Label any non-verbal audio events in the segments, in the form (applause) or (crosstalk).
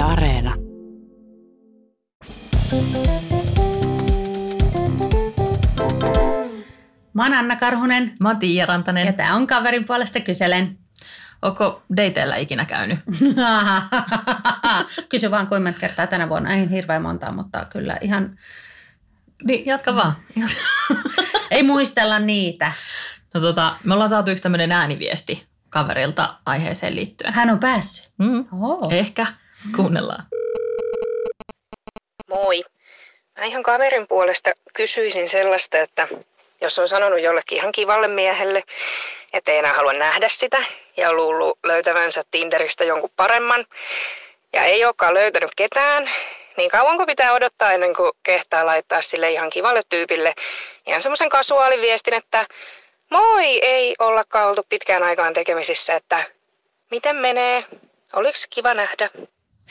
Yle Areena. Mä oon Anna Karhunen Mä oon Tiia Rantanen. ja tää on kaverin puolesta kyselen. Onko dateilla ikinä käynyt? (laughs) (laughs) Kysy vaan kuinka monta kertaa tänä vuonna. Ei hirveän montaa, mutta kyllä ihan Niin, jatka vaan. (laughs) ei muistella niitä. No tota, me ollaan saatu yksi tämmöinen ääniviesti kaverilta aiheeseen liittyen. Hän on päässyt. Mm. Oho. Ehkä. Kuunnellaan. Moi. Mä ihan kaverin puolesta kysyisin sellaista, että jos on sanonut jollekin ihan kivalle miehelle, ettei enää halua nähdä sitä ja luullut löytävänsä Tinderistä jonkun paremman ja ei olekaan löytänyt ketään, niin kauanko pitää odottaa ennen kuin kehtaa laittaa sille ihan kivalle tyypille ihan semmoisen kasuaaliviestin, että moi, ei ollakaan oltu pitkään aikaan tekemisissä, että miten menee, oliko kiva nähdä?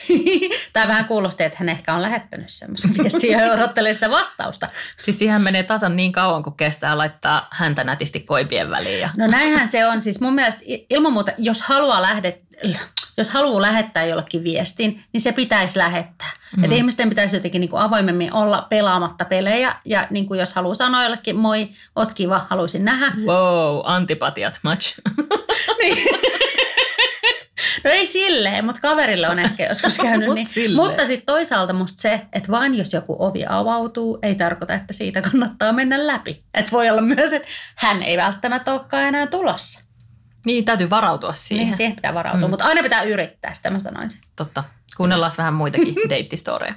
(laughs) tai vähän kuulosti, että hän ehkä on lähettänyt semmoisen viestin ja odottelee sitä vastausta. Siis siihen menee tasan niin kauan, kun kestää laittaa häntä nätisti koipien väliin. Ja... No näinhän se on. Siis mun mielestä ilman muuta, jos haluaa, lähdet, jos haluaa lähettää jollekin viestin, niin se pitäisi lähettää. Mm. Että ihmisten pitäisi jotenkin niin kuin avoimemmin olla pelaamatta pelejä. Ja niin kuin jos haluaa sanoa jollekin, moi, oot kiva, haluaisin nähdä. Wow, antipatiat much. (laughs) (laughs) No ei silleen, mutta kaverille on ehkä joskus (laughs) käynyt Mut niin. silleen. Mutta sitten toisaalta musta se, että vain jos joku ovi avautuu, ei tarkoita, että siitä kannattaa mennä läpi. Että voi olla myös, että hän ei välttämättä olekaan enää tulossa. niin, täytyy varautua Siihen, siihen. siihen pitää varautua, mm. mutta aina pitää yrittää, sitä mä sanoisin. Totta. Kuunnellaan vähän muitakin (laughs) deittistoreja.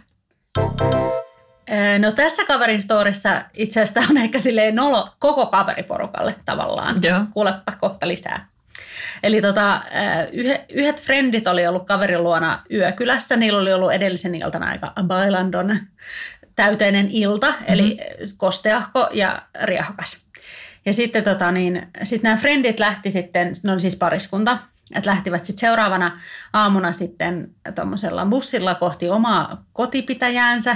No tässä kaverin storissa itse asiassa on ehkä silleen nolo koko kaveriporukalle tavallaan. Joo. Kuulepa kohta lisää. Eli tota, yhdet frendit oli ollut kaverin luona yökylässä. Niillä oli ollut edellisen iltana aika bailandon täyteinen ilta, mm-hmm. eli kosteahko ja riahokas. Ja sitten tota, niin, sit nämä frendit lähti sitten, ne oli siis pariskunta, että lähtivät sitten seuraavana aamuna sitten tuommoisella bussilla kohti omaa kotipitäjäänsä.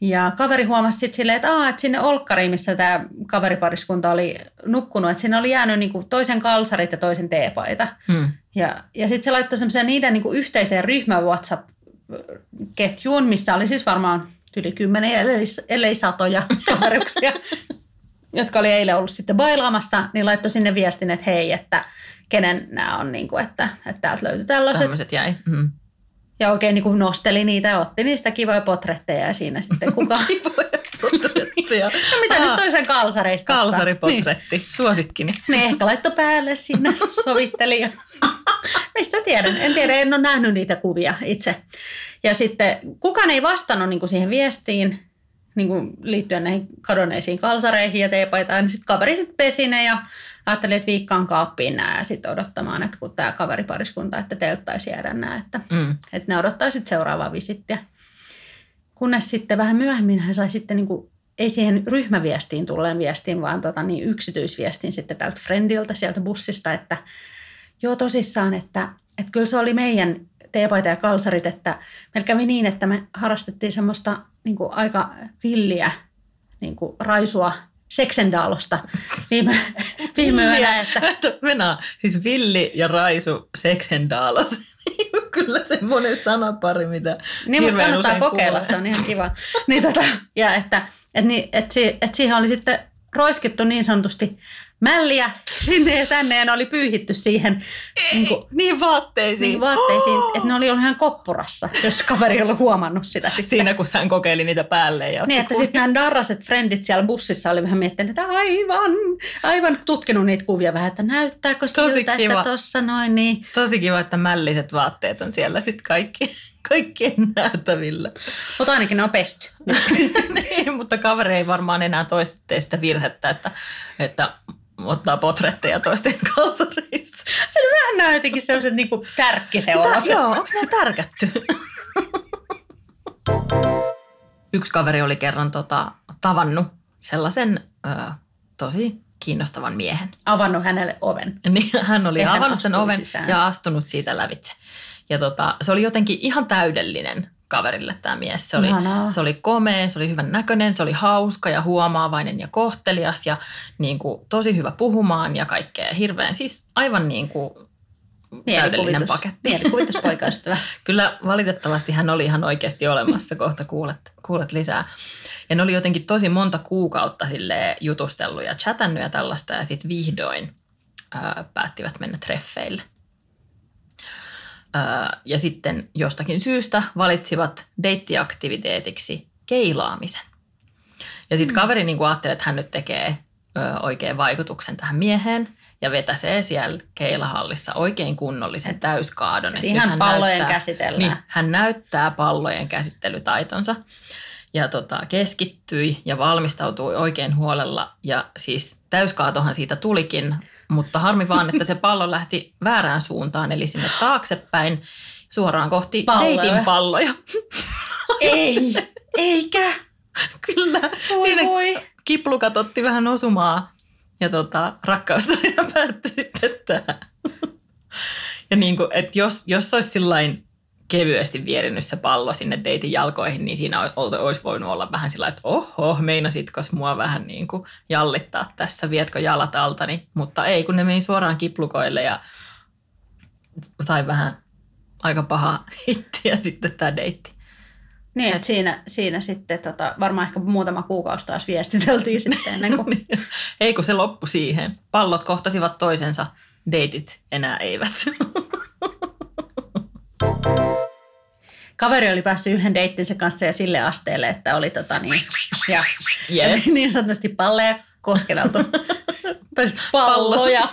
Ja kaveri huomasi sitten silleen, että, että sinne olkkariin, missä tämä kaveripariskunta oli nukkunut, että sinne oli jäänyt niinku toisen kalsarit ja toisen teepaita. Hmm. Ja, ja sitten se laittoi semmoisen niiden niinku yhteiseen ryhmän WhatsApp-ketjuun, missä oli siis varmaan yli kymmenen, ellei, ellei satoja (laughs) kaveruksia, jotka oli eilen ollut sitten bailaamassa, niin laittoi sinne viestin, että hei, että kenen nämä on, niinku, että, että täältä löytyi tällaiset. Tämmöiset jäi. Hmm. Ja oikein niin kuin nosteli niitä ja otti niistä kivoja potretteja ja siinä sitten kuka... (laughs) Potretteja. (laughs) no mitä nyt toisen kalsareista? Kalsaripotretti, suosikkini. (laughs) Niin. Ne ehkä laittoi päälle sinne, sovitteli. Ja... Mistä tiedän? En tiedä, en ole nähnyt niitä kuvia itse. Ja sitten kukaan ei vastannut niin kuin siihen viestiin niin kuin liittyen näihin kadonneisiin kalsareihin ja teepaitaan. Niin sitten kaveri sitten pesi ne ja ajatteli, että viikkaan kaappiin nämä ja sitten odottamaan, että kun tämä kaveripariskunta, että teiltä taisi jäädä nämä, että, Mm. että ne odottaa sitten seuraavaa visittiä. Kunnes sitten vähän myöhemmin hän sai sitten niin kuin, ei siihen ryhmäviestiin tulleen viestiin, vaan tota, niin yksityisviestin sitten tältä friendiltä sieltä bussista, että joo tosissaan, että, että kyllä se oli meidän teepaita ja kalsarit, että meillä kävi niin, että me harrastettiin semmoista niin kuin aika villiä niin kuin raisua seksendaalosta viime, viime yönä, että Venä, siis Villi ja Raisu Seksendaalos. (laughs) Kyllä semmoinen sanapari, mitä Niin, mutta kannattaa kokeilla, kuulee. se on ihan kiva. niin, tota, ja että et, niin, et, si, et siihen oli sitten roiskittu niin sanotusti mälliä sinne ja tänne ja ne oli pyyhitty siihen niin, kuin, Niin vaatteisiin. niin vaatteisiin, että ne oli ollut ihan koppurassa, jos kaveri ei ollut huomannut sitä sitten. Siinä kun hän kokeili niitä päälle. Ja Niin, että sitten nämä darraset frendit siellä bussissa oli vähän miettinyt, että aivan, aivan tutkinut niitä kuvia vähän, että näyttääkö Tosi siltä, kiva. että tossa noin, niin Tosi kiva, että mälliset vaatteet on siellä sitten kaikki, (laughs) kaikkien nähtävillä. mutta ainakin ne on pesty. (laughs) niin, mutta kaveri ei varmaan enää toista sitä virhettä, että, että ottaa potretteja toisten (laughs) kalsareissa. Se vähän näin jotenkin sellaiset niin kuin oloset. joo, onko nämä tärkätty? (laughs) Yksi kaveri oli kerran tota, tavannut sellaisen ö, tosi kiinnostavan miehen. Avannut hänelle oven. (laughs) Niin hän oli Ja hän avannut sen astui oven sisään. ja astunut siitä lävitse. Ja tota, se oli jotenkin ihan täydellinen kaverille tämä mies. Se oli, Ihanaa. se oli komea, se oli hyvän näköinen, se oli hauska ja huomaavainen ja kohtelias ja niin kuin, tosi hyvä puhumaan ja kaikkea. Hirveän, siis aivan niin kuin täydellinen paketti. Mielikuvituspoikaystävä. (laughs) Kyllä valitettavasti hän oli ihan oikeasti olemassa, kohta kuulet, kuulet lisää. Ja ne oli jotenkin tosi monta kuukautta sille jutustellut ja chatannut ja tällaista ja sitten vihdoin ää, päättivät mennä treffeille. Ja sitten jostakin syystä valitsivat deittiaktiviteetiksi keilaamisen. Ja sitten kaveri niin ajatteli, että hän nyt tekee ö, oikein vaikutuksen tähän mieheen ja vetäsee siellä keilahallissa oikein kunnollisen täyskaadon. että ihan nyt hän pallojen käsitellään. Niin, hän näyttää pallojen käsittelytaitonsa ja tota, keskittyi ja valmistautui oikein huolella. Ja siis täyskaatohan siitä tulikin, mutta harmi vaan, että se (laughs) pallo lähti väärään suuntaan, eli sinne taaksepäin suoraan kohti Palloja. deitin palloja. (laughs) Ei, eikä. Kyllä. Voi Siinä voi. kiplukat otti vähän osumaa ja tota, rakkaustarina päättyi sitten tähän. Ja niin kuin, että jos, jos olisi sillain kevyesti vierinyt se pallo sinne deitin jalkoihin, niin siinä ol- olisi voinut olla vähän sillä että oho, meinasitko mua vähän niin kuin jallittaa tässä, vietkö jalat altani, mutta ei, kun ne meni suoraan kiplukoille ja sai vähän aika paha (laughs) hittiä sitten tämä deitti. Niin, että siinä, siinä sitten tota, varmaan ehkä muutama kuukausi taas viestiteltiin sitten (laughs) ennen kuin... Ei kun se loppui siihen. Pallot kohtasivat toisensa, deitit enää eivät. (laughs) Kaveri oli päässyt yhden deittinsä kanssa ja sille asteelle, että oli tota niin, ja, Yes. (laughs) niin sanotusti palleja kosketeltu. (laughs) tai siis palloja. (laughs)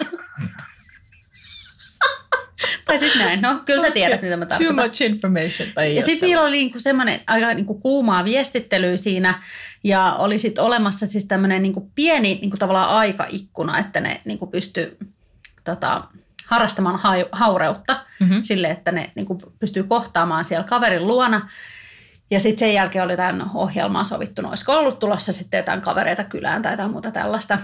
tai siis näin, no kyllä sä tiedät, mitä mä Too tarkoitan. much information. Tai Ja sitten niillä oli niinku semmoinen aika niinku kuumaa viestittelyä siinä ja oli sitten olemassa siis tämmöinen niinku pieni niinku tavallaan aikaikkuna, että ne niinku pysty tota, harrastamaan ha- haureutta Mhm. mm-hmm. sille, että ne niinku pystyy kohtaamaan siellä kaverin luona. Ja sitten sen jälkeen oli tämän ohjelmaa sovittu, no olisiko ollut tulossa sitten jotain kavereita kylään tai jotain muuta tällaista.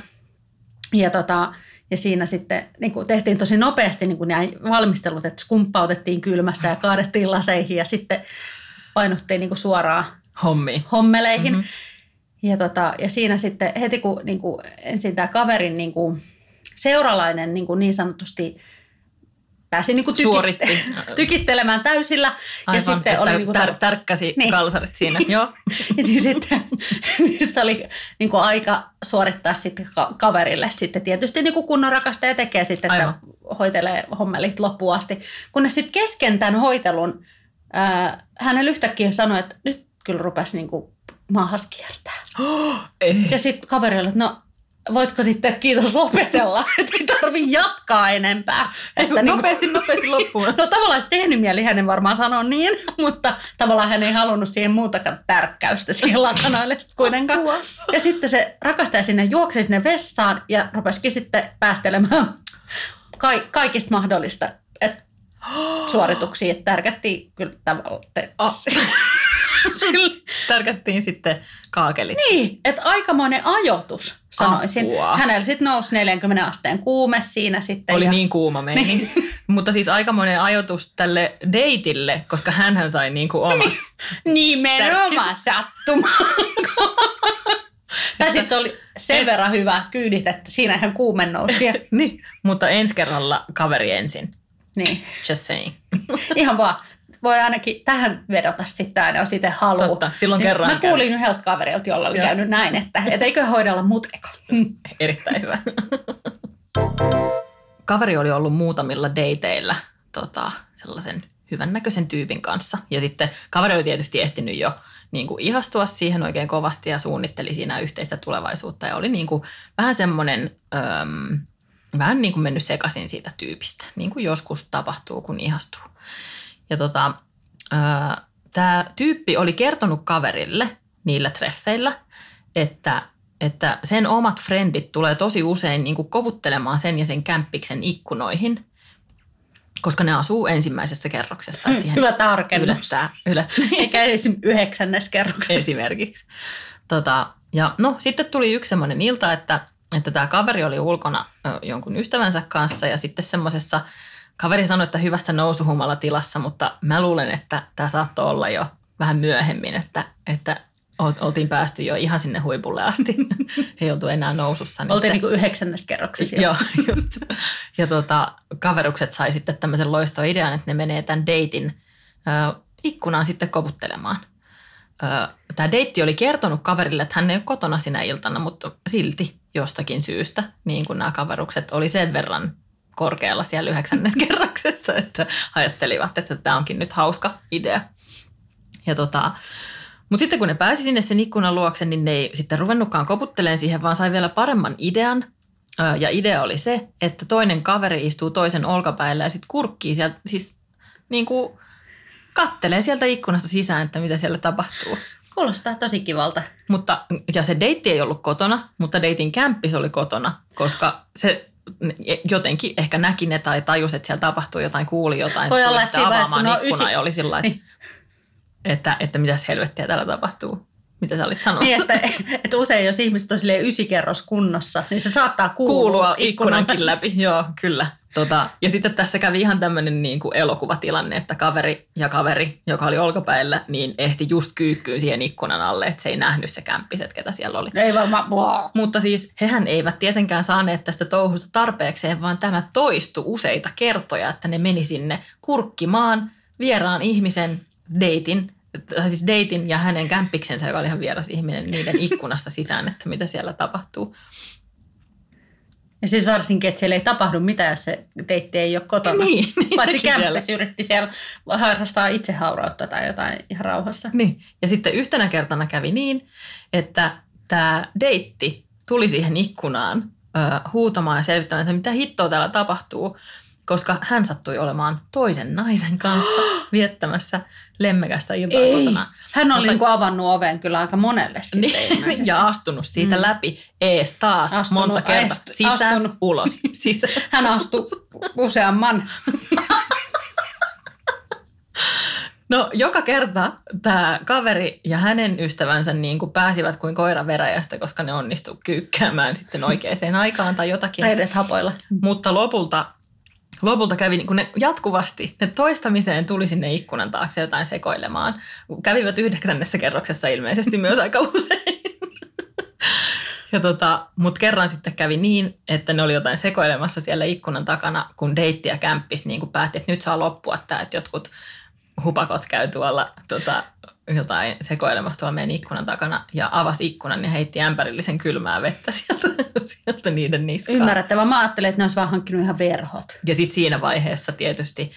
Ja, tota, ja siinä sitten niin kuin tehtiin tosi nopeasti niin kuin nämä valmistelut, että skumppautettiin kylmästä ja kaadettiin laseihin ja sitten painottiin niin kuin suoraan Hommi. hommeleihin. Mm-hmm. Ja, tota, ja siinä sitten heti kun niin kuin ensin tämä kaverin niin kuin seuralainen niin, kuin niin sanotusti pääsi niin kuin Suoritti. (laughs) tykittelemään täysillä. Aivan, ja sitten että oli niin kuin tär- tärkkäsi Niin. kalsarit siinä. (laughs) Joo. niin sitten (laughs) niistä oli niin kuin aika suorittaa sitten ka- kaverille sitten tietysti niin kuin kunnon rakastaja tekee sitten, että Aivan. hoitelee hommelit loppuun asti. Kunnes sitten kesken tämän hoitelun ää, hänellä yhtäkkiä sanoi, että nyt kyllä rupesi niin kuin maahas kiertää. (gasps) Ei. Ja sitten kaverille, että no voitko sitten kiitos lopetella, (laughs) että ei tarvi jatkaa enempää. Että niin kuin- nopeasti, nopeasti loppuun. (laughs) No tavallaan se tehnyt mieli hänen varmaan sanoa niin, (laughs) mutta tavallaan hän ei halunnut siihen muutakaan tärkkäystä siihen lakanaille sitten kuitenkaan. Ja sitten se rakastaja sinne juoksi sinne vessaan ja rupesikin sitten päästelemään ka- kaikista mahdollista et, (gasps) suorituksia. Että tärkättiin kyllä tavallaan. Oh. Tärkättiin sitten kaakelit. niin, että aikamoinen ajoitus sanoisin. Apua. Hänellä sitten nousi 40 asteen kuume siinä sitten. Oli ja, niin kuuma meininki. (laughs) Mutta siis aikamoinen ajoitus tälle deitille, koska hän sai niin kuin omat. (laughs) Nimenomaan sattuma. (laughs) tai sitten oli sen verran hyvä kyydit, että siinä ihan kuumen nousi. Niin. Mutta ensi kerralla kaveri ensin. niin, Just saying. ihan vaan. Voi ainakin tähän vedota sitten aina, jos itse haluaa. Totta, silloin kerran Mä kuulin yhdeltä kaverilta, jolla oli Joo. käynyt näin, että et eikö hoidella mut eka. Hmm. (laughs) Erittäin hyvä. Kaveri oli ollut muutamilla dateilla tota, sellaisen hyvännäköisen tyypin kanssa. Ja sitten kaveri oli tietysti ehtinyt jo niin kuin ihastua siihen oikein kovasti ja suunnitteli siinä yhteistä tulevaisuutta. Ja oli niin kuin vähän semmoinen, öm, vähän niin kuin mennyt sekaisin siitä tyypistä. Niin kuin joskus tapahtuu, kun ihastuu. Ja tota, tämä tyyppi oli kertonut kaverille niillä treffeillä, että, että sen omat frendit tulee tosi usein niin kuin kovuttelemaan sen ja sen kämppiksen ikkunoihin, koska ne asuu ensimmäisessä kerroksessa. Että siihen Hyvä tarkennus. yllättää, yllättää (laughs) Eikä esim. yhdeksännes kerroksessa. esimerkiksi. Tota, ja no sitten tuli yksi semmoinen ilta, että, että tämä kaveri oli ulkona jonkun ystävänsä kanssa ja sitten semmoisessa, kaveri sanoi, että hyvässä nousuhumala tilassa, mutta mä luulen, että tämä saattoi olla jo vähän myöhemmin, että, että oltiin päästy jo ihan sinne huipulle asti. (laughs) Ei oltu enää nousussa. Niin oltiin sitten, niin kuin yhdeksännessä kerroksessa. Joo, (laughs) just. Ja tota, kaverukset sai sitten tämmöisen loisto idean, että ne menee tämän deitin äh, ikkunaan sitten koputtelemaan. Äh, Tämä deitti oli kertonut kaverille, että hän ei ole kotona sinä iltana, mutta silti jostakin syystä, niin kuin nämä kaverukset oli sen verran korkealla siellä yhdeksännes (laughs) kerroksessa, että ajattelivat, että tämä onkin nyt hauska idea. Ja tota, mutta sitten kun ne pääsi sinne sen ikkunan luokse, niin ne ei sitten ruvennutkaan koputteleen siihen, vaan sai vielä paremman idean. Ja idea oli se, että toinen kaveri istuu toisen olkapäillä ja sitten kurkkii sieltä, siis niin kuin kattelee sieltä ikkunasta sisään, että mitä siellä tapahtuu. Kuulostaa tosi kivalta. Mutta, ja se deitti ei ollut kotona, mutta deitin kämppis oli kotona, koska se jotenkin ehkä näki ne tai tajusi, että siellä tapahtuu jotain, kuuli jotain. Voi olla, että siinä vaiheessa, kun ysi... ja oli sillä että, niin. että, että mitä helvettiä täällä tapahtuu. Mitä sä olit sanonut? Niin, että, että usein jos ihmiset on ysikerros kunnossa, niin se saattaa kuulua, kuulua ikkunankin läpi. Joo, kyllä. Tota, ja sitten tässä kävi ihan tämmöinen niin kuin elokuvatilanne, että kaveri ja kaveri, joka oli olkapäillä, niin ehti just kyykkyyn siihen ikkunan alle, että se ei nähnyt se kämppiset, ketä siellä oli. Ei varmaan, Mutta siis hehän eivät tietenkään saaneet tästä touhusta tarpeekseen, vaan tämä toistui useita kertoja, että ne meni sinne kurkkimaan vieraan ihmisen deitin tai siis deitin ja hänen kämppiksensä, joka oli ihan vieras ihminen, niiden ikkunasta sisään, että mitä siellä tapahtuu. Ja siis varsinkin, että siellä ei tapahdu mitään, jos se deitti ei ole kotona. Niin, (laughs) niin Paitsi kämppis yritti siellä harrastaa itsehaurautta tai jotain ihan rauhassa. Niin. Ja sitten yhtenä kertana kävi niin, että tämä deitti tuli siihen ikkunaan ö, huutamaan ja selvittämään, että mitä hittoa täällä tapahtuu koska hän sattui olemaan toisen naisen kanssa (gasps) viettämässä lemmekästä iltaa Ei. kotona. Hän oli Mutta, niin avannut oven kyllä aika monelle niin, Ja astunut siitä mm. läpi ees taas astunut, monta kertaa. Sisään, astunut. ulos, (laughs) sisään. Hän astui useamman. (laughs) No joka kerta tämä kaveri ja hänen ystävänsä niin kuin pääsivät kuin koira veräjästä, koska ne onnistu kyykkäämään sitten oikeaan aikaan tai jotakin. Reidet hapoilla. Mutta lopulta lopulta kävi niin kun ne jatkuvasti, ne toistamiseen tuli sinne ikkunan taakse jotain sekoilemaan. Kävivät yhdeksännessä kerroksessa ilmeisesti myös aika usein. Tota, Mutta kerran sitten kävi niin, että ne oli jotain sekoilemassa siellä ikkunan takana, kun deitti ja kämppis niin päätti, että nyt saa loppua tämä, että jotkut hupakot käy tuolla tota, jotain sekoilemassa tuolla meidän ikkunan takana ja avasi ikkunan ja heitti ämpärillisen kylmää vettä (laughs) sieltä, sieltä niiden niskaan. Ymmärrettävä. Mä ajattelin, että ne olisi vaan hankkinut ihan verhot. Ja sitten siinä vaiheessa tietysti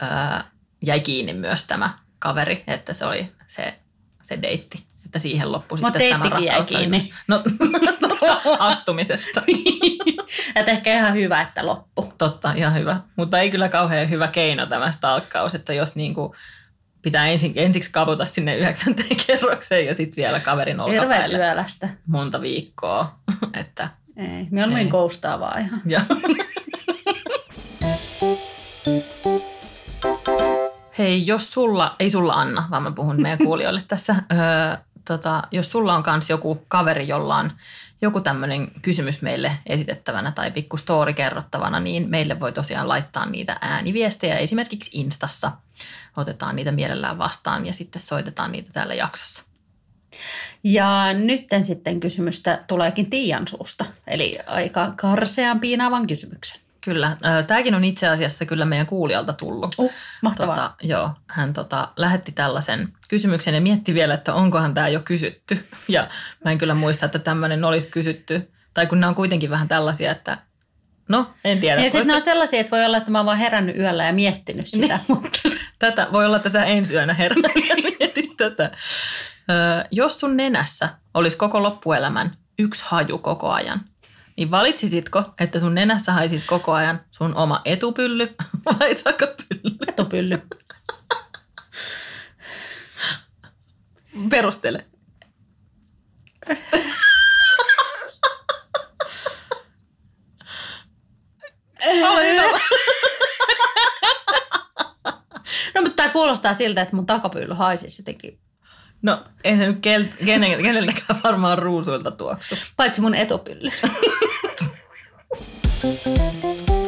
ää, jäi kiinni myös tämä kaveri, että se oli se, se deitti. Että siihen loppui Mut sitten tämä jäi kiinni. No, (laughs) astumisesta. (laughs) että ehkä ihan hyvä, että loppu. Totta, ihan hyvä. Mutta ei kyllä kauhean hyvä keino tämä stalkkaus, että jos niinku pitää ensin, ensiksi kavuta sinne yhdeksänteen (laughs) kerrokseen ja sitten vielä kaverin olkapäille. työlästä. Monta viikkoa. (laughs) että, ei, mieluummin koustaavaa ihan. Ja. (laughs) Hei, jos sulla, ei sulla Anna, vaan mä puhun meidän kuulijoille tässä. Öö, tota, jos sulla on myös joku kaveri, jolla on joku tämmöinen kysymys meille esitettävänä tai pikku story kerrottavana, niin meille voi tosiaan laittaa niitä ääniviestejä esimerkiksi Instassa. Otetaan niitä mielellään vastaan ja sitten soitetaan niitä täällä jaksossa. Ja nytten sitten kysymystä tuleekin Tiian suusta, eli aika karsean piinaavan kysymyksen. Kyllä. Tämäkin on itse asiassa kyllä meidän kuulijalta tullut. Uh, mahtavaa. Tota, joo, hän tota, lähetti tällaisen kysymyksen ja mietti vielä, että onkohan tämä jo kysytty. (laughs) Ja mä en kyllä muista, että tämmöinen olisi kysytty. Tai kun nämä on kuitenkin vähän tällaisia, että no, en tiedä. Ja sitten nämä on sellaisia, että voi olla, että mä oon vaan herännyt yöllä ja miettinyt sitä. Niin. (laughs) Mutta. Tätä voi olla, että sä ensi yönä ja (laughs) mietit tätä. Ö, jos sun nenässä olisi koko loppuelämän yksi haju koko ajan – niin valitsisitko, että sun nenässä haisisi koko ajan sun oma etupylly (laughs) vai takapylly? Etupylly. Perustele. (laughs) no mutta tämä kuulostaa siltä, että mun takapylly haisisi jotenkin No ei se nyt kel, kenellekään varmaan ruusuilta tuoksu. Paitsi mun etupylly. (laughs)